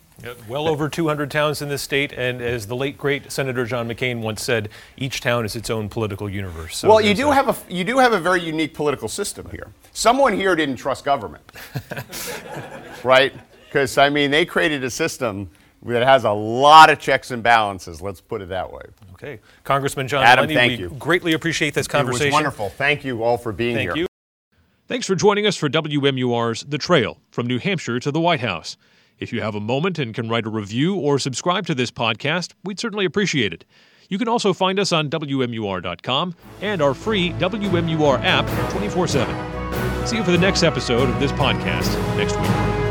Well over 200 towns in this state, and as the late great Senator John McCain once said, each town is its own political universe. So well, you do have a you do have a very unique political system here. Someone here didn't trust government, right? Because I mean, they created a system that has a lot of checks and balances. Let's put it that way. Okay, Congressman John Adam, Delaney, thank we you. greatly appreciate this conversation. It was wonderful. Thank you all for being here. thank here. You. Thanks for joining us for WMUR's The Trail from New Hampshire to the White House. If you have a moment and can write a review or subscribe to this podcast, we'd certainly appreciate it. You can also find us on WMUR.com and our free WMUR app 24 7. See you for the next episode of this podcast next week.